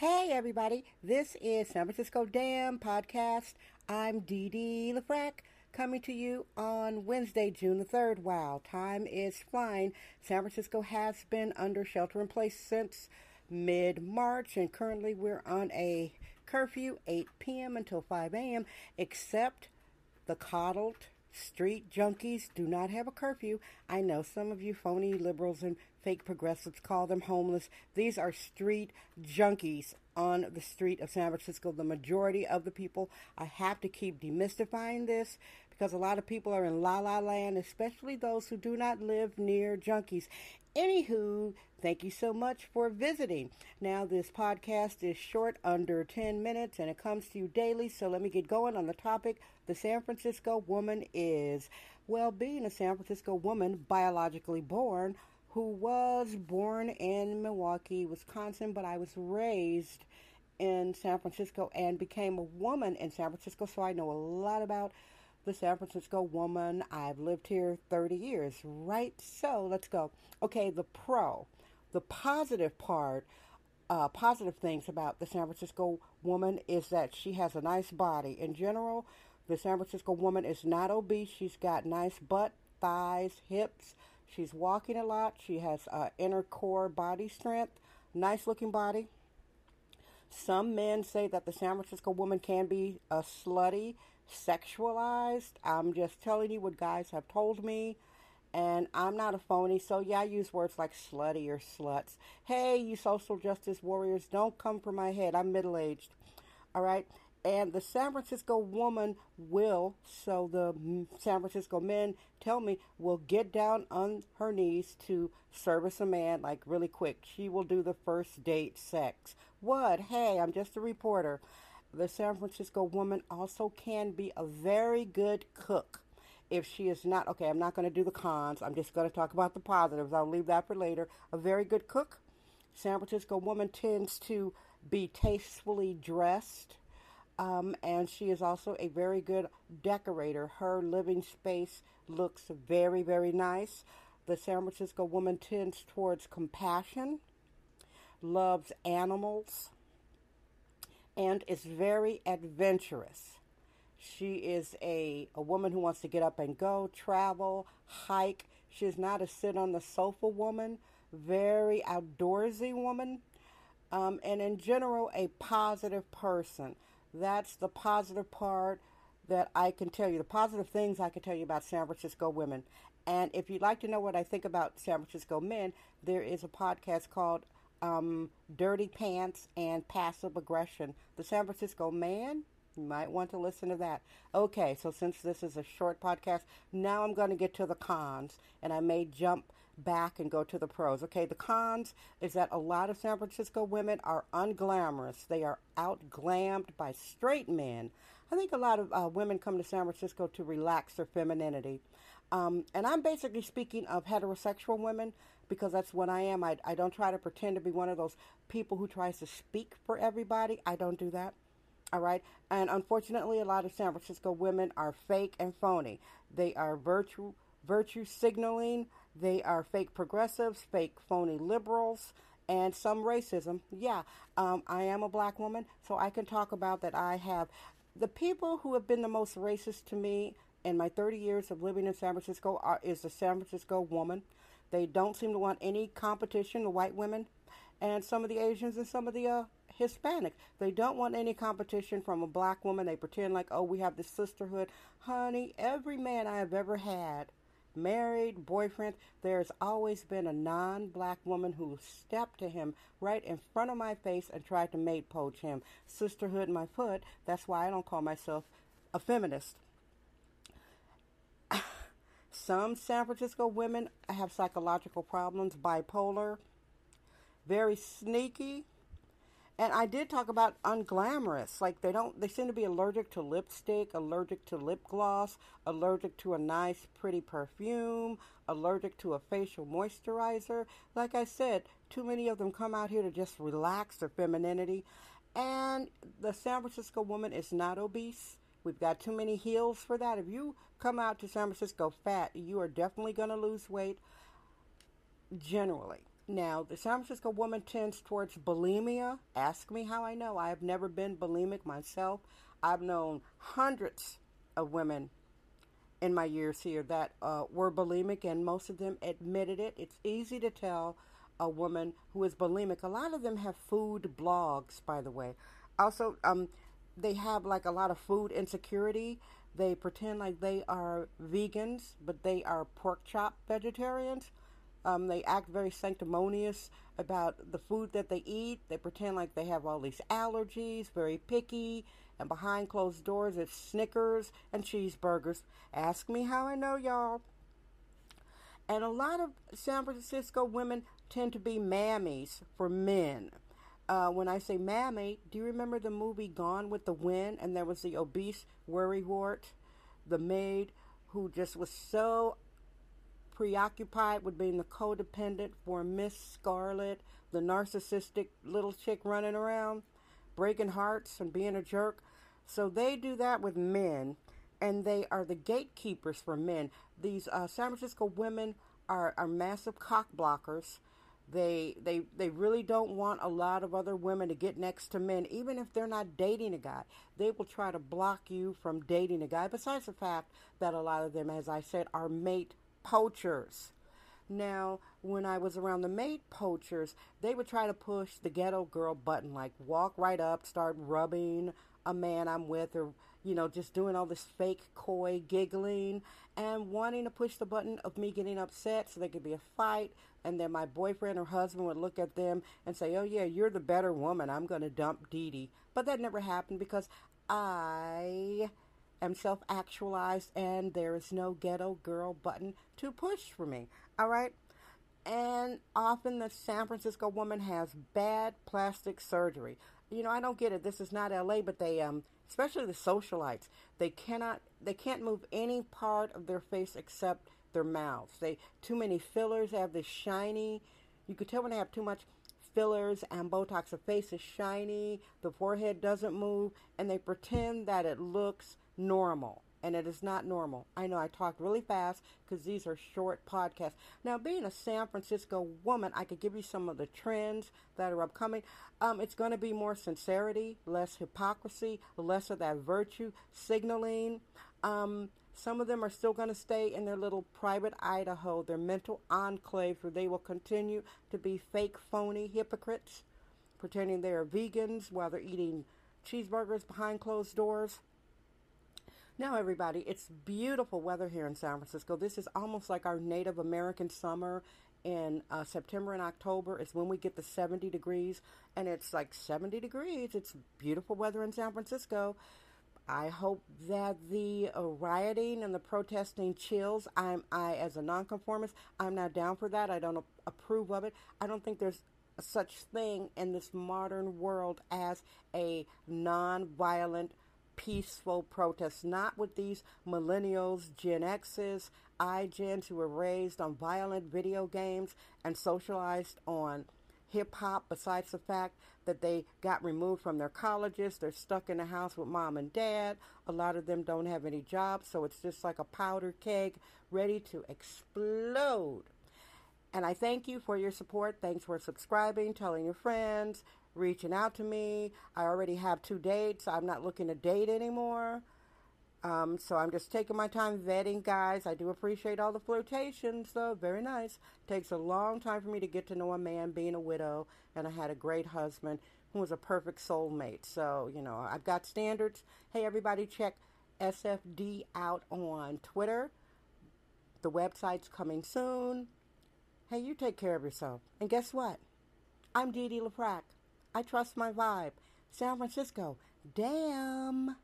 Hey, everybody. This is San Francisco Damn Podcast. I'm Dee Dee LaFrac coming to you on Wednesday, June the 3rd. Wow, time is flying. San Francisco has been under shelter in place since mid March, and currently we're on a curfew 8 p.m. until 5 a.m., except the coddled street junkies do not have a curfew. I know some of you phony liberals and fake progressives call them homeless. These are street junkies on the street of San Francisco. The majority of the people, I have to keep demystifying this because a lot of people are in la la land, especially those who do not live near junkies. Anywho, thank you so much for visiting. Now, this podcast is short, under 10 minutes, and it comes to you daily. So let me get going on the topic the San Francisco woman is. Well, being a San Francisco woman, biologically born, who was born in Milwaukee, Wisconsin, but I was raised in San Francisco and became a woman in San Francisco, so I know a lot about the San Francisco woman. I've lived here 30 years, right? So let's go. Okay, the pro, the positive part, uh, positive things about the San Francisco woman is that she has a nice body. In general, the San Francisco woman is not obese. She's got nice butt, thighs, hips. She's walking a lot. She has uh, inner core body strength, nice looking body. Some men say that the San Francisco woman can be a slutty sexualized. I'm just telling you what guys have told me. And I'm not a phony, so yeah, I use words like slutty or sluts. Hey, you social justice warriors, don't come for my head. I'm middle aged. All right. And the San Francisco woman will, so the San Francisco men tell me, will get down on her knees to service a man like really quick. She will do the first date sex. What? Hey, I'm just a reporter the San Francisco woman also can be a very good cook. If she is not, okay, I'm not going to do the cons. I'm just going to talk about the positives. I'll leave that for later. A very good cook. San Francisco woman tends to be tastefully dressed. Um, and she is also a very good decorator. Her living space looks very, very nice. The San Francisco woman tends towards compassion, loves animals, and is very adventurous. She is a, a woman who wants to get up and go, travel, hike. She's not a sit on the sofa woman, very outdoorsy woman, um, and in general, a positive person. That's the positive part that I can tell you, the positive things I can tell you about San Francisco women. And if you'd like to know what I think about San Francisco men, there is a podcast called um, dirty pants and passive aggression. The San Francisco man, you might want to listen to that. Okay, so since this is a short podcast, now I'm going to get to the cons, and I may jump back and go to the pros. Okay, the cons is that a lot of San Francisco women are unglamorous. They are outglammed by straight men. I think a lot of uh, women come to San Francisco to relax their femininity. Um, and I'm basically speaking of heterosexual women because that's what I am. I, I don't try to pretend to be one of those people who tries to speak for everybody. I don't do that. All right. And unfortunately, a lot of San Francisco women are fake and phony. They are virtue virtue signaling. They are fake progressives, fake phony liberals, and some racism. Yeah, um, I am a black woman, so I can talk about that. I have the people who have been the most racist to me in my 30 years of living in San Francisco are, is the San Francisco woman. They don't seem to want any competition, the white women, and some of the Asians and some of the uh, Hispanic. They don't want any competition from a black woman. They pretend like, oh, we have this sisterhood. Honey, every man I have ever had, married, boyfriend, there's always been a non black woman who stepped to him right in front of my face and tried to mate poach him. Sisterhood my foot. That's why I don't call myself a feminist. Some San Francisco women have psychological problems, bipolar, very sneaky. And I did talk about unglamorous. Like they don't they seem to be allergic to lipstick, allergic to lip gloss, allergic to a nice pretty perfume, allergic to a facial moisturizer. Like I said, too many of them come out here to just relax their femininity. And the San Francisco woman is not obese. We've got too many heels for that. If you come out to San Francisco fat, you are definitely going to lose weight generally. Now, the San Francisco woman tends towards bulimia. Ask me how I know. I have never been bulimic myself. I've known hundreds of women in my years here that uh, were bulimic, and most of them admitted it. It's easy to tell a woman who is bulimic. A lot of them have food blogs, by the way. Also, um, they have like a lot of food insecurity. They pretend like they are vegans, but they are pork chop vegetarians. Um, they act very sanctimonious about the food that they eat. They pretend like they have all these allergies, very picky, and behind closed doors it's Snickers and cheeseburgers. Ask me how I know, y'all. And a lot of San Francisco women tend to be mammies for men. Uh, when I say mammy, do you remember the movie Gone with the Wind? And there was the obese worrywart, the maid who just was so preoccupied with being the codependent for Miss Scarlet, the narcissistic little chick running around, breaking hearts and being a jerk. So they do that with men, and they are the gatekeepers for men. These uh, San Francisco women are, are massive cock blockers. They they they really don't want a lot of other women to get next to men, even if they're not dating a guy. They will try to block you from dating a guy. Besides the fact that a lot of them, as I said, are mate poachers. Now, when I was around the mate poachers, they would try to push the ghetto girl button, like walk right up, start rubbing a man I'm with, or you know, just doing all this fake coy giggling and wanting to push the button of me getting upset so there could be a fight. And then my boyfriend or husband would look at them and say, Oh, yeah, you're the better woman. I'm going to dump Dee Dee. But that never happened because I am self actualized and there is no ghetto girl button to push for me. All right? And often the San Francisco woman has bad plastic surgery. You know, I don't get it. This is not LA, but they, um, especially the socialites, they cannot, they can't move any part of their face except their mouths. They, too many fillers, they have this shiny, you could tell when they have too much fillers and Botox. The face is shiny, the forehead doesn't move, and they pretend that it looks normal. And it is not normal. I know I talked really fast because these are short podcasts. Now, being a San Francisco woman, I could give you some of the trends that are upcoming. Um, it's going to be more sincerity, less hypocrisy, less of that virtue signaling. Um, some of them are still going to stay in their little private Idaho, their mental enclave, where they will continue to be fake, phony hypocrites, pretending they are vegans while they're eating cheeseburgers behind closed doors. Now, everybody, it's beautiful weather here in San Francisco. This is almost like our Native American summer in uh, September and October is when we get the 70 degrees, and it's like 70 degrees. It's beautiful weather in San Francisco. I hope that the uh, rioting and the protesting chills. I'm I as a nonconformist, I'm not down for that. I don't approve of it. I don't think there's such thing in this modern world as a non-violent peaceful protest not with these millennials, Gen X's, iGens who were raised on violent video games and socialized on hip hop, besides the fact that they got removed from their colleges. They're stuck in the house with mom and dad. A lot of them don't have any jobs, so it's just like a powder keg ready to explode. And I thank you for your support. Thanks for subscribing, telling your friends, reaching out to me. I already have two dates. I'm not looking to date anymore. Um, so I'm just taking my time vetting guys. I do appreciate all the flirtations, though. Very nice. Takes a long time for me to get to know a man being a widow, and I had a great husband who was a perfect soulmate. So, you know, I've got standards. Hey, everybody, check SFD out on Twitter. The website's coming soon. Hey, you take care of yourself. And guess what? I'm Dee Dee LaFrac. I trust my vibe. San Francisco. Damn.